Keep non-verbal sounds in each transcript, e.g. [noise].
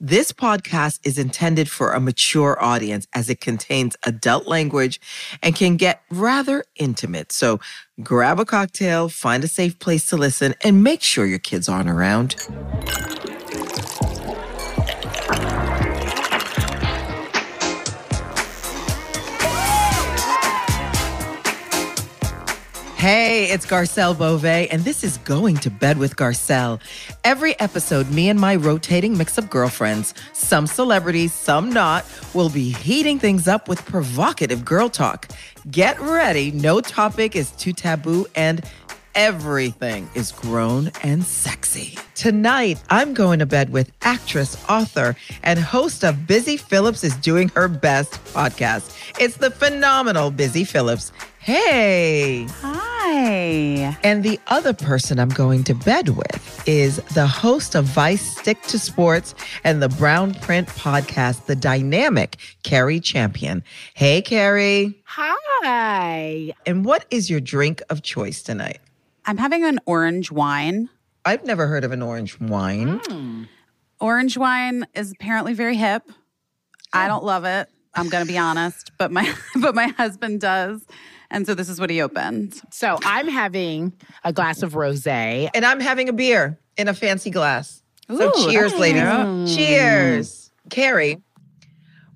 This podcast is intended for a mature audience as it contains adult language and can get rather intimate. So grab a cocktail, find a safe place to listen, and make sure your kids aren't around. Hey, it's Garcelle Beauvais, and this is Going to Bed with Garcelle. Every episode, me and my rotating mix of girlfriends, some celebrities, some not, will be heating things up with provocative girl talk. Get ready, no topic is too taboo, and everything is grown and sexy. Tonight, I'm going to bed with actress, author, and host of Busy Phillips is Doing Her Best podcast. It's the phenomenal Busy Phillips. Hey. Hi. And the other person I'm going to bed with is the host of Vice Stick to Sports and the Brown Print podcast, the dynamic Cari Champion. Hey, Cari. Hi. And what is your drink of choice tonight? I'm having an orange wine. I've never heard of an orange wine. Mm. Orange wine is apparently very hip. I don't love it. I'm going to be honest, but my [laughs] but my husband does. And so this is what he opened. So I'm having a glass of rosé. And I'm having a beer in a fancy glass. so Ooh, cheers, that's ladies. cute. Cheers. Cari,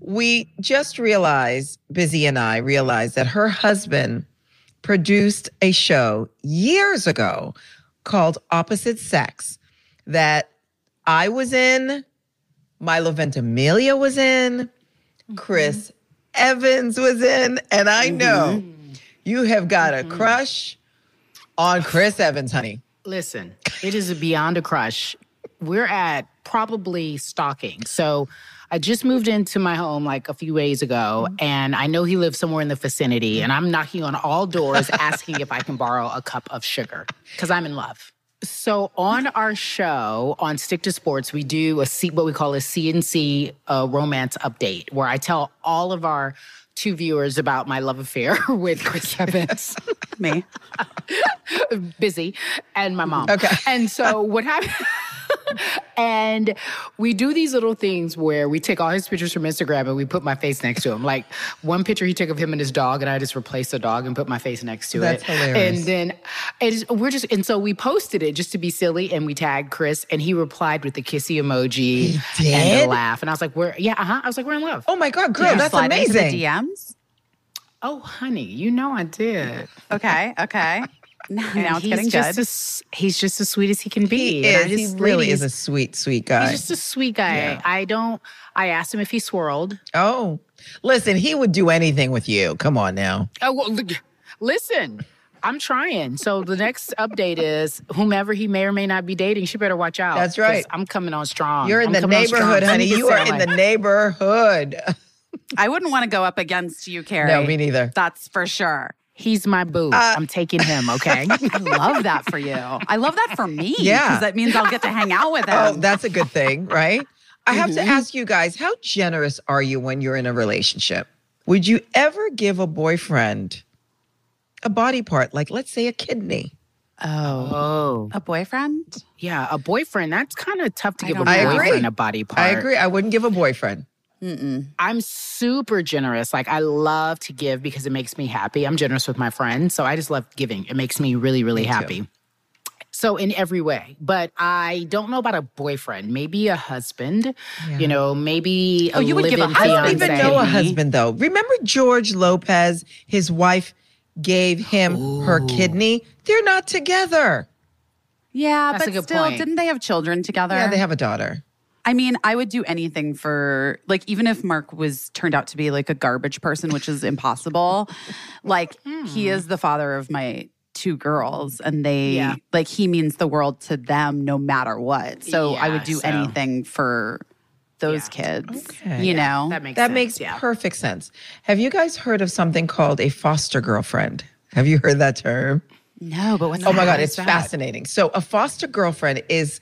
we just realized, Busy and I realized that her husband produced a show years ago called Opposite Sex that I was in, Milo Ventimiglia was in, Chris mm-hmm. Evans was in, and I mm-hmm. know you have got a crush on Chris Evans, honey. Listen, it is beyond a crush. We're at probably stalking. So I just moved into my home like a few days ago, and I know he lives somewhere in the vicinity. And I'm knocking on all doors [laughs] asking if I can borrow a cup of sugar because I'm in love. So on our show on Stick to Sports, we do a C, what we call a CNC uh, romance update, where I tell all of our two viewers about my love affair [laughs] with Chris Evans. [laughs] Me. [laughs] busy and my mom. Okay. And so what happened? and we do these little things where we take all his pictures from Instagram and we put my face next to him. Like one picture he took of him and his dog, and I just replaced the dog and put my face next to That's it. hilarious. And then it's, we're just and so we posted it just to be silly, and we tagged Chris, and he replied with the kissy emoji and did? the laugh, and I was like, "We're yeah, uh huh." I was like, "We're in love." Oh my God, girl, Did that's slide into amazing. the DMs? Oh, honey, you know I did. Okay, okay. [laughs] Now, it's he's getting just good. as- he's just as sweet as he can be. He And I is. He really ladies, is a sweet, sweet guy. He's just a sweet guy. Yeah. I don't. I asked him if he swirled. oh, listen, he would do anything with you. Come on now. Oh, well, listen. I'm trying. So the next update is whomever he may or may not be dating, she better watch out. That's right. I'm coming on strong. You're in I'm the coming on strong. neighborhood, honey. You are in Sarah. the neighborhood. [laughs] I wouldn't want to go up against you, Cari. No, me neither. That's for sure. He's my boo. Uh, I'm taking him. Okay. [laughs] I love that for you. I love that for me. Yeah. Because that means I'll get to hang out with [laughs] him. Oh, that's a good thing, right? I have to Mm-hmm. ask you guys, how generous are you when you're in a relationship? Would you ever give a boyfriend a body part, like let's say a kidney? oh. oh. A boyfriend? Yeah, a boyfriend. That's kind of tough to I give a don't know. I boyfriend agree. a body part. I agree. I wouldn't give a boyfriend. Mm-mm. I'm super generous. Like I love to give because it makes me happy. I'm generous with my friends, so I just love giving. It makes me really, really Me too. happy. So in every way, but I don't know about a boyfriend. Maybe a husband. Yeah. You know, maybe Oh, a you would give a I don't even know a husband though. Remember George Lopez, his wife gave him her kidney? They're not together. Yeah, That's a but good still, point. didn't they have children together? Yeah, they have a daughter. I mean, I would do anything for like even if Mark was turned out to be like a garbage person, which is impossible. like he hmm. is the father of my two girls and they Yeah. like he means the world to them no matter what. So I would do so- anything for those Yeah. kids. Okay. You know, That makes that sense. makes yeah. perfect sense. Have you guys heard of something called a foster girlfriend? Have you heard that term? no, but what's Oh my? God, it's fascinating. So, a foster girlfriend is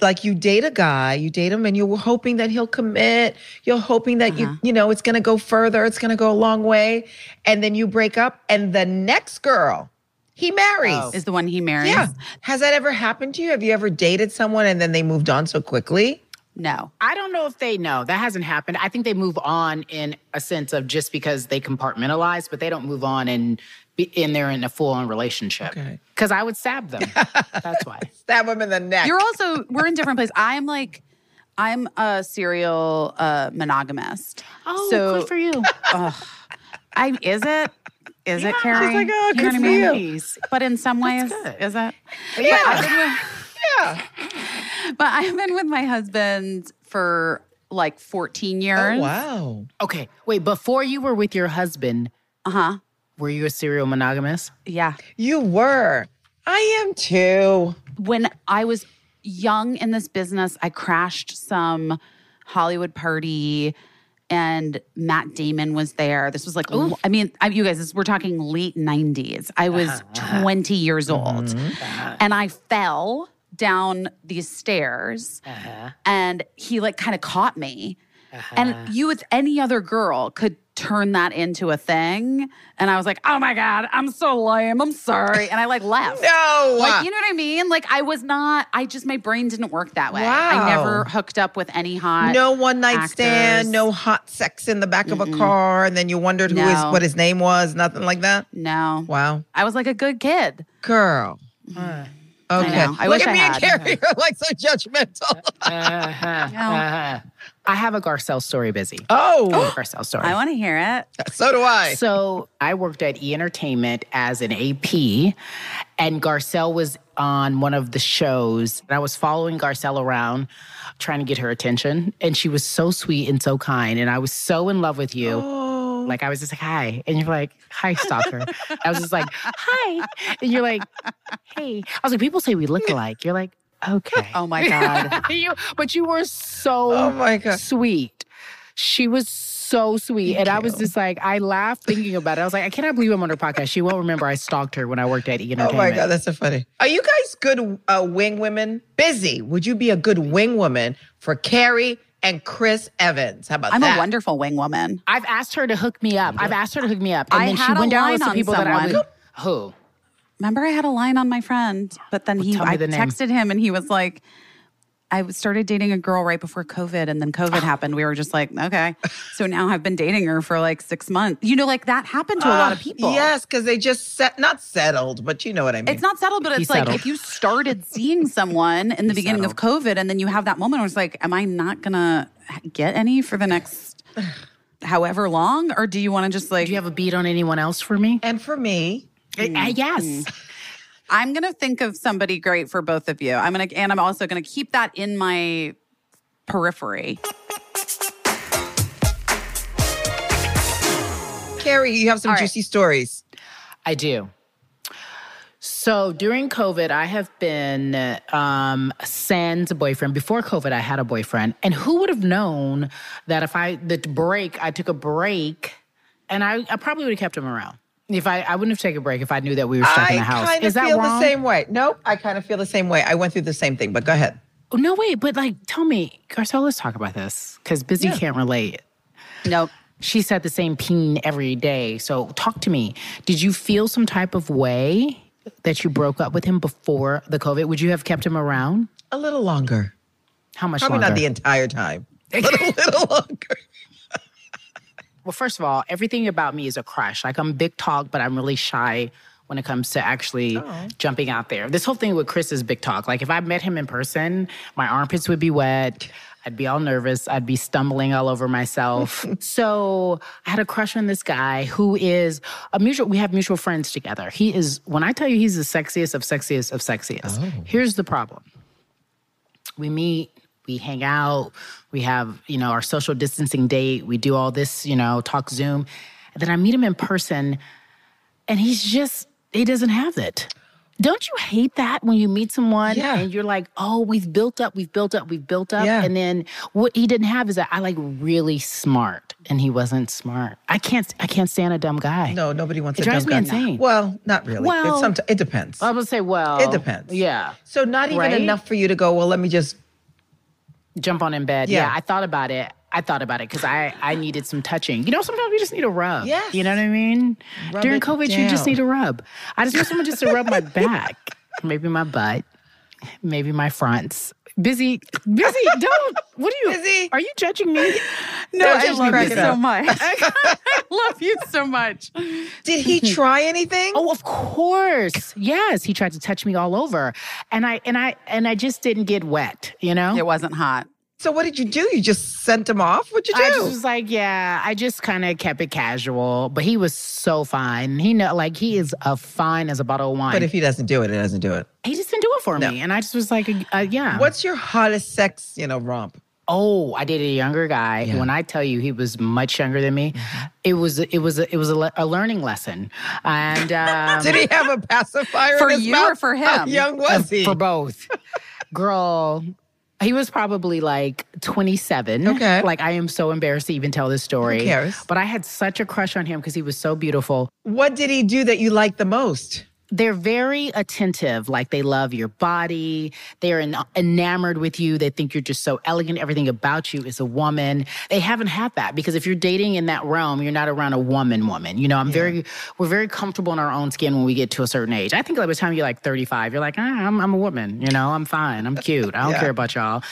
like you date a guy, you date him, and you're hoping that he'll commit. You're hoping that you, uh-huh. you know, it's going to go further, it's going to go a long way. And then you break up, and the next girl he marries. Oh. is the one he marries. Yeah. Has that ever happened to you? Have you ever dated someone and then they moved on so quickly? No. I don't know if they know. That hasn't happened. I think they move on in a sense of just because they compartmentalize, but they don't move on and be in there in a full on relationship. Okay. Because I would stab them. [laughs] That's why. Stab him in the neck. You're also we're in different places. I'm like I'm a serial uh monogamist. Oh, so good for you. [laughs] I is it? Is it Cari? She's like, oh, You know good what I for mean? you. But in some ways, is it? yeah. Yeah. But I've been with my husband for like 14 years. Oh, wow. Okay. Wait, before you were with your husband, Uh huh. were you a serial monogamous? Yeah. You were. I am too. when I was young in this business, I crashed some Hollywood party and Matt Damon was there. This was like, I mean, I, you guys, this, we're talking late 90s. I was uh-huh. 20 years uh-huh. old uh-huh. and I fell down these stairs uh-huh. and he like kind of caught me. Uh-huh. And you, with any other girl, could turn that into a thing. And I was like, oh my God, I'm so lame. I'm sorry. And I like [laughs] left. No. Like, you know what I mean? Like, I was not, I just, my brain didn't work that way. I never hooked up with any hot. no one night actors. stand, no hot sex in the back of a car, and then you wondered who his No. what his name was, nothing like that. No. Wow, I was like a good kid. girl. Mm-hmm. Okay, know. I look wish at I me had. and Cari [laughs] are like so judgmental. [laughs] Uh-huh. I have a Garcelle story busy. [gasps] oh, Garcelle story. I want to hear it. so do I. So I worked at E Entertainment as an AP, and Garcelle was on one of the shows. And I was following Garcelle around, trying to get her attention. And she was so sweet and so kind. And I was so in love with you. [gasps] [gasps] Like I was just like, hi. And you're like, hi, stalker. I was just like, hi. And you're like, hey. I was like, people say we look alike. You're like, okay. [laughs] Oh my God. [laughs] you, but you were so Oh my God. sweet. She was so sweet. and I was just like, I laughed thinking about it. I was like, I cannot believe I'm on her podcast. She won't remember I stalked her when I worked at E Oh Entertainment. my god, that's so funny. Are you guys good uh, wing women? Busy. Would you be a good wing woman for Cari and Chris Evans? How about that? I'm a wonderful wing woman. I've asked her to hook me up. I've asked her to hook me up. And I then had she a went down line with some on people that I someone. would. Who? Remember, I had a line on my friend, but then he I the texted him and he was like, I started dating a girl right before COVID and then COVID happened. We were just like, okay. So now I've been dating her for like six months. You know, like that happened to a lot of Ah, people. Yes, because they just set not settled, but you know what I mean. It's not settled, but He it's like settled. if you started seeing [laughs] someone in the beginning of COVID and then you have that moment where it's like, am I not gonna get any for the next [sighs] however long? Or do you wanna just like Do you have a beat on anyone else for me? and for me, Uh, uh, yes. I'm gonna think of somebody great for both of you. I'm gonna and I'm also gonna keep that in my periphery. Cari, you have some All right. juicy stories. I do. So during COVID, I have been um, sans boyfriend. Before COVID, I had a boyfriend, and who would have known that if I the break, I took a break, and I, I probably would have kept him around. If I, I wouldn't have taken a break if I knew that we were stuck I in the house. I kind of feel wrong? the same way. Nope, I kind of feel the same way. I went through the same thing, but go ahead. Oh, no, wait, but like, tell me, Garcelle, let's talk about this because Busy can't relate. Nope. She said the same peen every day. So talk to me. Did you feel some type of way that you broke up with him before the COVID? Would you have kept him around? A little longer. How much Probably longer? not the entire time, but a little [laughs] longer. Well, first of all, everything about me is a crush. Like I'm big talk, but I'm really shy when it comes to actually oh. jumping out there. This whole thing with Chris is big talk. Like if I met him in person, my armpits would be wet. I'd be all nervous. I'd be stumbling all over myself. [laughs] so I had a crush on this guy who is a mutual. We have mutual friends together. He is. When I tell you, he's the sexiest of sexiest of sexiest. Oh. Here's the problem we meet, we hang out, we have, you know, our social distancing date, we do all this, you know, talk Zoom. And then I meet him in person and he's just, he doesn't have it. Don't you hate that when you meet someone Yeah. and you're like, oh, we've built up, we've built up, we've built up. Yeah. And then what he didn't have is that I like really smart and he wasn't smart. I can't I can't stand a dumb guy. No, nobody wants It a drives dumb me guy. insane. Well, not really. Well- it, depends. I would say, well, It depends. Yeah. so not even Right? enough for you to go, well, let me just Jump on in bed. Yeah. Yeah, I thought about it. I thought about it because I, I needed some touching. You know, sometimes we just need a rub. Yes. You know what I mean? Rub During COVID, you just need a rub. I just want someone just to rub my back, [laughs] maybe my butt, maybe my fronts. Busy, busy. [laughs] Don't. What are you? Busy. Are you judging me? No, Don't I just love you so much. [laughs] I love you so much. Did he [laughs] try anything? Oh, of course. Yes, he tried to touch me all over, and I and I and I just didn't get wet. You know. It wasn't hot. So what did you do? You just sent him off? What'd you do? I just was like, yeah, I just kind of kept it casual, but he was so fine. He know, like, he is a fine as a bottle of wine. but if he doesn't do it, he doesn't do it. he just didn't do it for No. me, and I just was like, uh, yeah. What's your hottest sex, you know, romp? Oh, I dated a younger guy. Yeah. When I tell you he was much younger than me, it was it was it was a, a learning lesson, and [laughs] um, Did he have a pacifier For you mouth? or for How him? young was he? for both. Girl, he was probably like 27. Okay. Like, I am so embarrassed to even tell this story. Who cares? But I had such a crush on him because he was so beautiful. what did he do that you liked the most? They're very attentive. Like, they love your body. They're en- enamored with you. They think you're just so elegant. Everything about you is a woman. They haven't had that because if you're dating in that realm, you're not around a woman woman. You know, I'm very, we're very comfortable in our own skin when we get to a certain age. I think by the time you're like 35, you're like, ah, I'm, I'm a woman. You know, I'm fine. I'm cute. I don't Yeah. care about y'all.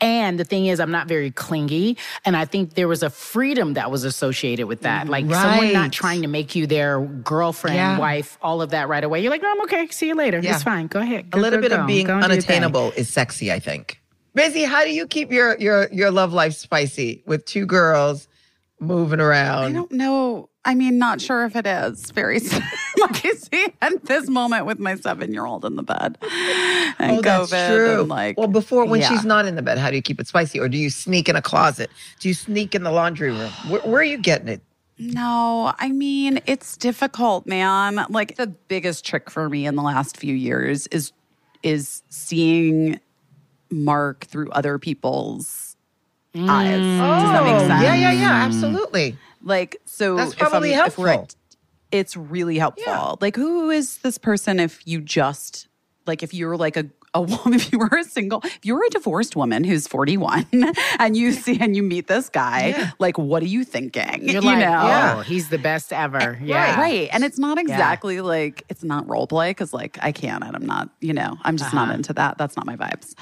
And the thing is, I'm not very clingy. And I think there was a freedom that was associated with that. Like someone not trying to make you their girlfriend, Yeah. wife, all of that right away. You're like, no, I'm okay. See you later. Yeah. It's fine. Go ahead. A little go, bit go. of being Go and do your thing. unattainable is sexy, I think. Busy, how do you keep your your your love life spicy with two girls moving around? I don't know. I mean, not sure if it is very [laughs] like you see at this moment with my seven year old in the bed and Oh, that's COVID true. and like well, before when yeah. she's not in the bed, how do you keep it spicy? Or do you sneak in a closet? Do you sneak in the laundry room? Where, where are you getting it? No, I mean, it's difficult, man. Like the biggest trick for me in the last few years is is seeing Mark through other people's mm. eyes. Does that make Oh, sense? Yeah, yeah, yeah, absolutely. Like so That's probably if helpful. at- it's really helpful. Yeah. Like who is this person if you just like if you're like a a woman, [laughs] if you were a single, if you were a divorced woman who's 41 [laughs] and you see and you meet this guy, Yeah. like what are you thinking? You're you like, know? Yeah. oh, he's the best ever. Yeah. Right. And it's not exactly like it's not role play because like I can't and I'm not, you know, I'm just Uh-huh. not into that. That's not my vibes.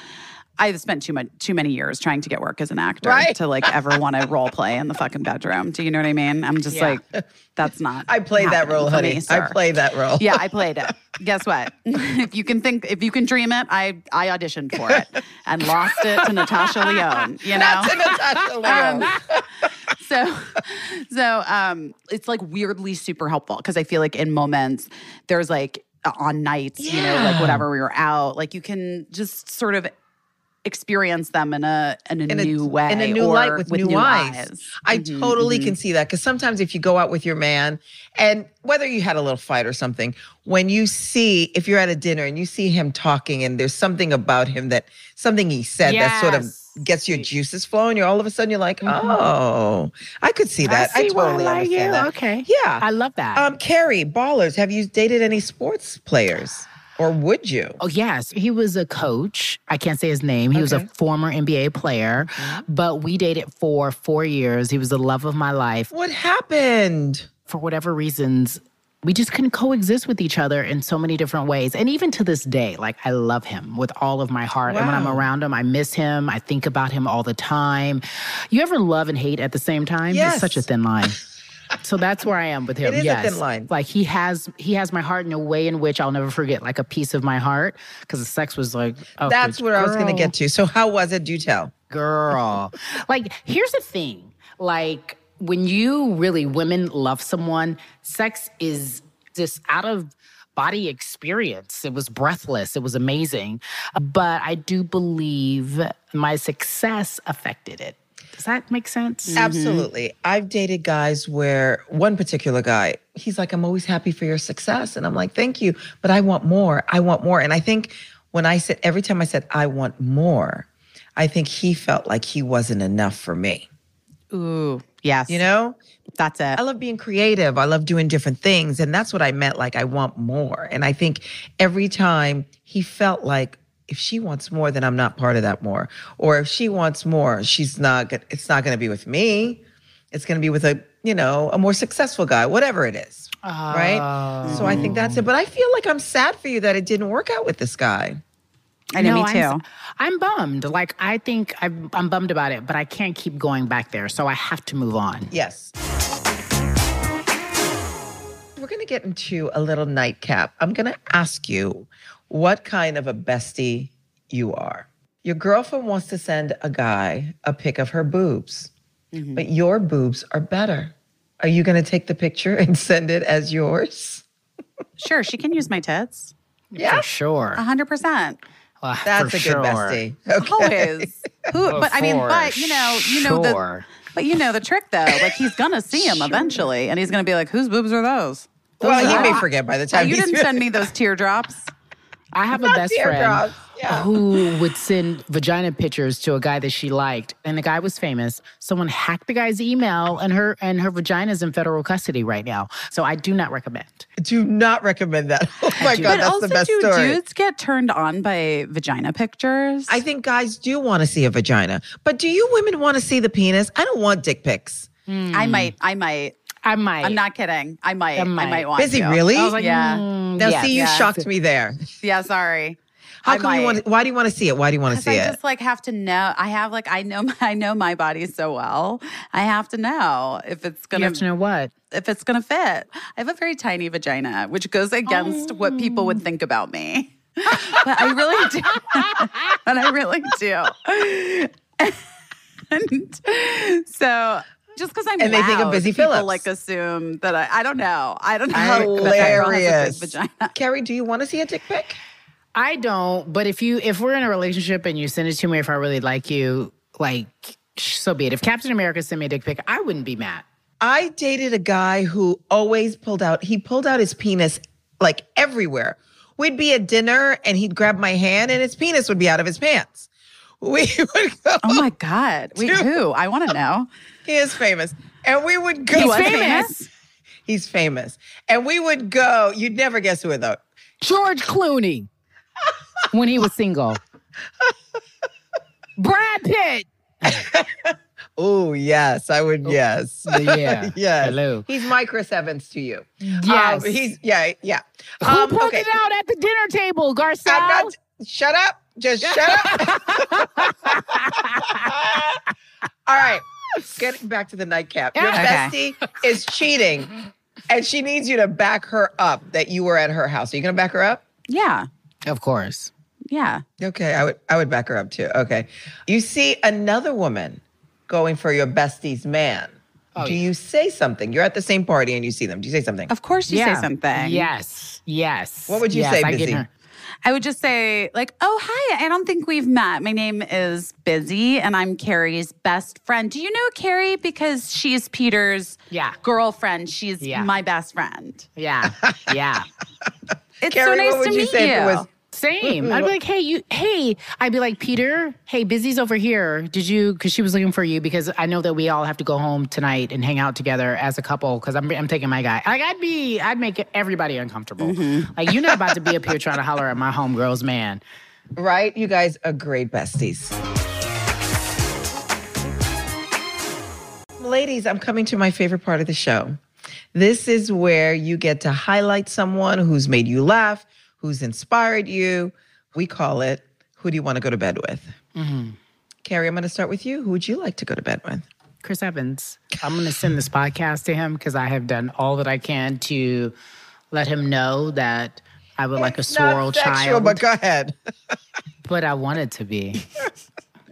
I've spent too much too many years trying to get work as an actor Right. to like ever want to [laughs] role play in the fucking bedroom. Do you know what I mean? I'm just Yeah. like, that's not. I played that role, honey. me, I played that role. Yeah, I played it. [laughs] Guess what? [laughs] if you can think, if you can dream it, I I auditioned for it and lost it to Natasha Lyonne. You know, To Natasha Lyonne. so so um it's like weirdly super helpful because i feel like in moments there's like on nights you know like whatever we were out like you can just sort of experience them in a in a in a new way in a new or light with, new, eyes. I Mhm, totally mhm. can see that because sometimes if you go out with your man, and whether you had a little fight or something, when you see if you're at a dinner and you see him talking and there's something about him that something he said that sort of gets your juices flowing, you're all of a sudden you're like, oh, I could see that. I, see why totally like understand you. that. Okay. Yeah. I love that. Um, Cari, ballers, have you dated any sports players, or would you? Oh, yes. He was a coach. I can't say his name. He was a former NBA player, mm-hmm. but we dated for four years. He was the love of my life. What happened? For whatever reasons, we just couldn't coexist with each other in so many different ways. And even to this day, like I love him with all of my heart. And when I'm around him, I miss him. I think about him all the time. You ever love and hate at the same time? Yes. It's such a thin line. [laughs] So that's where I am with him. It is a yes. thin line. Like he has he has my heart in a way in which I'll never forget, like a piece of my heart. Because the sex was like oh, That's where I was going to get to. So, how was it? Do tell. girl. like, here's the thing. Like, when you really women love someone, sex is this out of body experience. It was breathless. It was amazing. But I do believe my success affected it. Does that make sense? Mm-hmm. Absolutely. I've dated guys where one particular guy, he's like, I'm always happy for your success. And I'm like, thank you, but I want more. I want more. And I think when I said, every time I said, I want more, I think he felt like he wasn't enough for me. Ooh, yes. You know, that's it. I love being creative. I love doing different things. And that's what I meant. Like, I want more. And I think every time he felt like, if she wants more, then I'm not part of that more. Or if she wants more, she's not, it's not going to be with me. It's going to be with a, you know, a more successful guy, whatever it is. Right. Oh. So I think that's it. But I feel like I'm sad for you that it didn't work out with this guy. I know, No, me too. I'm, I'm bummed. Like I think I'm, I'm bummed about it, but I can't keep going back there. So I have to move on. Yes. We're going to get into a little nightcap. I'm going to ask you what kind of a bestie you are. Your girlfriend wants to send a guy a pic of her boobs, but your boobs are better. Are you going to take the picture and [laughs] send it as yours? Sure, she can use my tits. Yeah. For sure. A hundred percent. Uh, That's for a good sure. bestie. Okay. Always. Who but I mean, but you know, you know the but you know the trick though. Like he's gonna see him [laughs] eventually and he's gonna be like, Whose boobs are those? Well, he may forget by the Oh, time you didn't send me those [laughs] teardrops. I have a Not best friend. Yeah. who would send vagina pictures to a guy that she liked, and the guy was famous. Someone hacked the guy's email, and her and her vagina's in federal custody right now. So I do not recommend. Do not recommend that. [laughs] Oh my. God, But that's also the best do story. dudes get turned on by vagina pictures? I think guys do want to see a vagina, but do you women want to see the penis? I don't want dick pics. I might, I might. I might. I'm not kidding. I might. I I might, might. want Is he to. really? I was like, Yeah. mm, Now, yes. see, you yeah. shocked me there. Yeah, sorry. How I come you might. want? Why do you want to see it? Why do you want to see I it? I just like have to know. I have like I know [laughs] I know my body so well. I have to know if it's gonna You have to know what. if it's gonna fit. I have a very tiny vagina, which goes against what people would think about me. [laughs] but I really do. [laughs] but I really do. and so just because I'm And they think of loud, Busy people Phillips. like assume that I I don't know. I don't know [laughs] that that girl has a big Hilarious. vagina. Cari, do you want to see a dick pic? I don't. But if you if we're in a relationship and you send it to me, if I really like you, like so be it. If Captain America sent me a dick pic, I wouldn't be mad. I dated a guy who always pulled out. He pulled out his penis like everywhere. We'd be at dinner and he'd grab my hand and his penis would be out of his pants. [laughs] We would go. Oh my god! Wait, Dude. who? I want to know. He is famous, and we would go. He was famous. He's famous, and we would go. You'd never guess who it though. George Clooney when he was single. Brad Pitt. [laughs] Oh yes, I would. Yes, Yeah. [laughs] yes. Hello. He's my Chris Evans to you. Yes. Um, he's yeah, yeah. Who Um, pulled okay. it out at the dinner table, Garcelle? Shut up. Just shut up. [laughs] All right. Getting back to the nightcap. Your Okay. bestie is cheating, and she needs you to back her up that you were at her house. Are you going to back her up? Yeah, Of course. yeah. Okay, I would. I would back her up too. Okay. You see another woman going for your bestie's man. Oh, Do yeah. you say something? You're at the same party and you see them. Do you say something? Of course, you yeah. say something. Yes. Yes. What would you Yes, say, I get Busy? Her. I would just say like, "Oh, hi. I don't think we've met. My name is Busy, and I'm Cari's best friend. Do you know Cari? Because she's Peter's Yeah. girlfriend. She's Yeah. my best friend. Yeah. Yeah. It's Cari, so nice what would to you meet say you. if it was Same. [laughs] I'd be like, hey, you, hey, I'd be like, Peter, hey, Busy's over here. Did you, because she was looking for you because I know that we all have to go home tonight and hang out together as a couple because I'm, I'm taking my guy. Like, I'd be, I'd make everybody uncomfortable. Mm-hmm. Like, you're not about to be up here trying to holler at my homegirl's man. right? You guys are great besties. Ladies, I'm coming to my favorite part of the show. This is where you get to highlight someone who's made you laugh, who's inspired you. We call it Who Do You Want to Go to Bed With? Mm-hmm. Cari, I'm going to start with you. Who would you like to go to bed with? Chris Evans, I'm going to send this podcast to him because I have done all that I can to let him know that I would like a It's not swirl sexual, child. but go ahead. but I want it to be.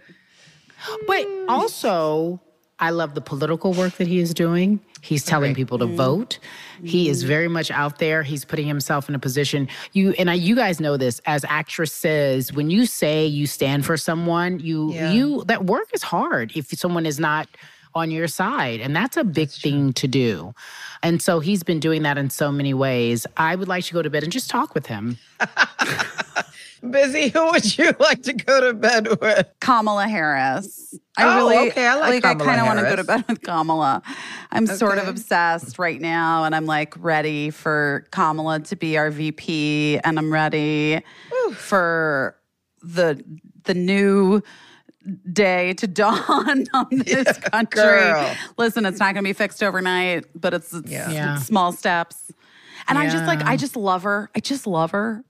[laughs] but also, I love the political work that he is doing. He's telling people to vote. He is very much out there. He's putting himself in a position. You and I, you guys know this as actresses. When you say you stand for someone, you Yeah. you that work is hard if someone is not on your side, and that's a big thing to do. And so he's been doing that in so many ways. I would like to go to bed and just talk with him. [laughs] Busy, who would you [laughs] like to go to bed with? Kamala Harris. I Oh, really okay, I like I Kamala kind of want to go to bed with Kamala. I'm sort of obsessed right now, and I'm like ready for Kamala to be our VP, and I'm ready for the the new day to [laughs] dawn on [laughs] this country. girl. Listen, it's not going to be fixed overnight, but it's, it's, Yeah. Yeah. it's small steps. And I just like I just love her. I just love her.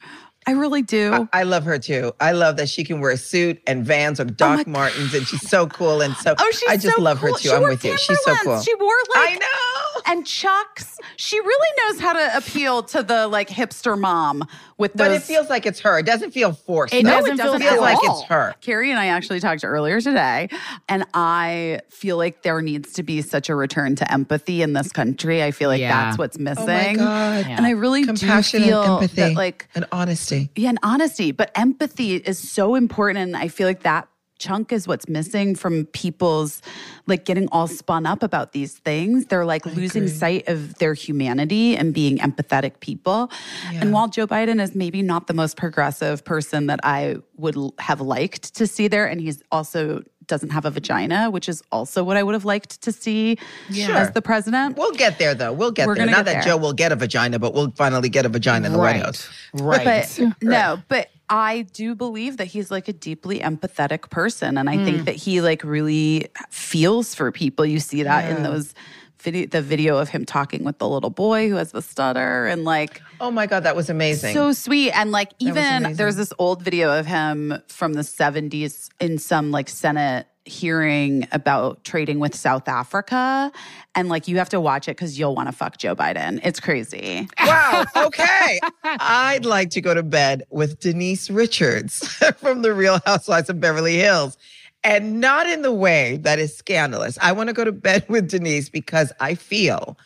I really do. I love her too. I love that she can wear a suit and Vans or oh Doc Martens, and she's so cool. And so Oh, she's I just so love cool. her too. She I'm wore with you. She's so cool. She wore like I know. and Chucks. She really knows how to appeal to the like hipster mom with those. But it feels like it's her. It doesn't feel forced. It though. doesn't feel It feels at like all. it's her. Cari and I actually talked earlier today, and I feel like there needs to be such a return to empathy in this country. I feel like Yeah. that's what's missing. Oh my God. And I really Compassion do feel and empathy that like and honesty. Yeah, and honesty, but empathy is so important. And I feel like that chunk is what's missing from people's like getting all spun up about these things. They're like losing sight of their humanity and being empathetic people. And while Joe Biden is maybe not the most progressive person that I would have liked to see there, and he's also doesn't have a vagina, which is also what I would have liked to see as the president. We'll get there though. We'll get We're there. Not get that there. Joe will get a vagina, but we'll finally get a vagina in the White House. Right. But no, but I do believe that he's like a deeply empathetic person. And I think hmm. that he like really feels for people. You see that in those video the video of him talking with the little boy who has the stutter and like Oh my God, that was amazing. so sweet. And like even there's this old video of him from the 70s in some like Senate hearing about trading with South Africa. And like you have to watch it because you'll want to fuck Joe Biden. It's crazy. wow. [laughs] Okay. I'd like to go to bed with Denise Richards [laughs] from The Real Housewives of Beverly Hills. And not in the way that is scandalous. I want to go to bed [laughs] with Denise because I feel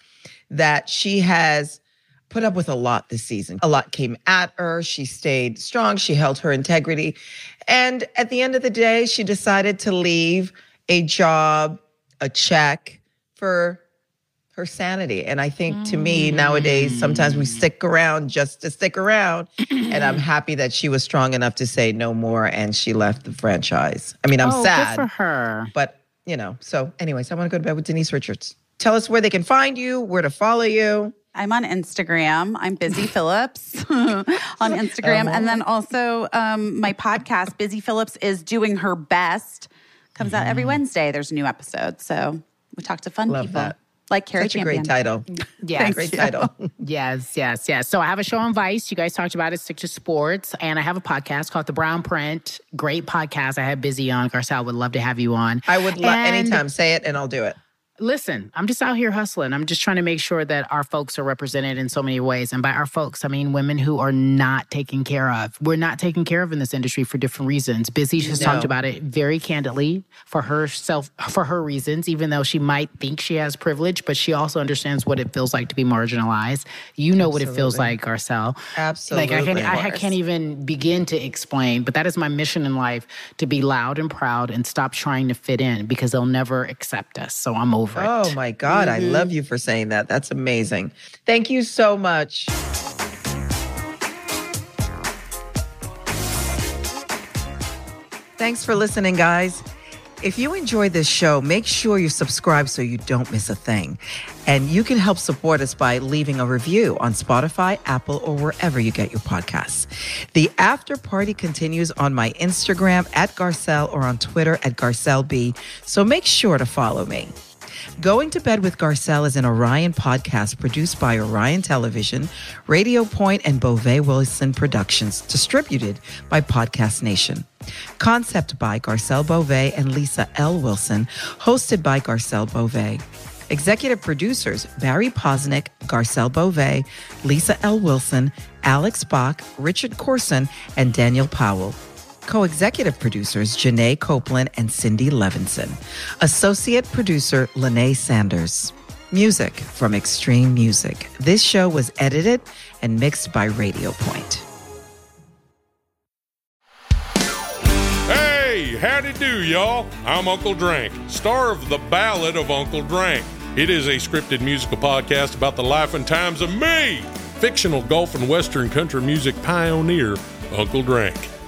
that she has put up with a lot this season. A lot came at her. She stayed strong. She held her integrity. And at the end of the day, she decided to leave a job, a check for her sanity. And I think to me nowadays, sometimes we stick around just to stick around. and I'm [clears throat] happy that she was strong enough to say no more and she left the franchise. I mean, I'm oh, sad, for her. but you know, so anyways, I want to go to bed with Denise Richards. Tell us where they can find you, where to follow you. I'm on Instagram. I'm Busy [laughs] Phillips [laughs] on Instagram. And then also um, my podcast, Busy Phillips is doing her best. Comes out every Wednesday. There's a new episode. So we talk to fun Love people. that. Like Cari Such a great title. Mm. [laughs] Yes. Great title. [laughs] Yes, yes, yes. So I have a show on Vice. You guys talked about it, Stick to Sports. And I have a podcast called The Brown Print. Great podcast. I have Busy on. Garcelle would love to have you on. I would love anytime. Say it and I'll do it. Listen, I'm just out here hustling. I'm just trying to make sure that our folks are represented in so many ways. And by our folks, I mean women who are not taken care of. We're not taken care of in this industry for different reasons. Busy just No. talked about it very candidly for herself, for her reasons, even though she might think she has privilege, but she also understands what it feels like to be marginalized. You know what it feels like, Garcelle. Absolutely. Like I, can, Absolutely. I can't even begin to explain, but that is my mission in life to be loud and proud and stop trying to fit in because they'll never accept us. So I'm over it. Oh my God, I love mm-hmm. you for saying that. That's amazing. Thank you so much. Thanks for listening, guys. If you enjoy this show, make sure you subscribe so you don't miss a thing. And you can help support us by leaving a review on Spotify, Apple, or wherever you get your podcasts. The after party continues on my Instagram at Garcelle or on Twitter at GarcelleB. So make sure to follow me. Going to Bed with Garcelle is an Orion podcast produced by Orion Television, Radio Point, and Beauvais Wilson Productions, distributed by Podcast Nation. Concept by Garcelle Beauvais and Lisa L. Wilson, hosted by Garcelle Beauvais. Executive producers Barry Posnick, Garcelle Beauvais, Lisa L. Wilson, Alex Bach, Richard Corson, and Daniel Powell. Co executive producers Janae Copeland and Cindy Levinson. Associate producer Lene Sanders. Music from Extreme Music. This show was edited and mixed by Radio Point. Hey, howdy do, y'all. I'm Uncle Drank, star of The Ballad of Uncle Drank. It is a scripted musical podcast about the life and times of me, fictional golf and western country music pioneer, Uncle Drank.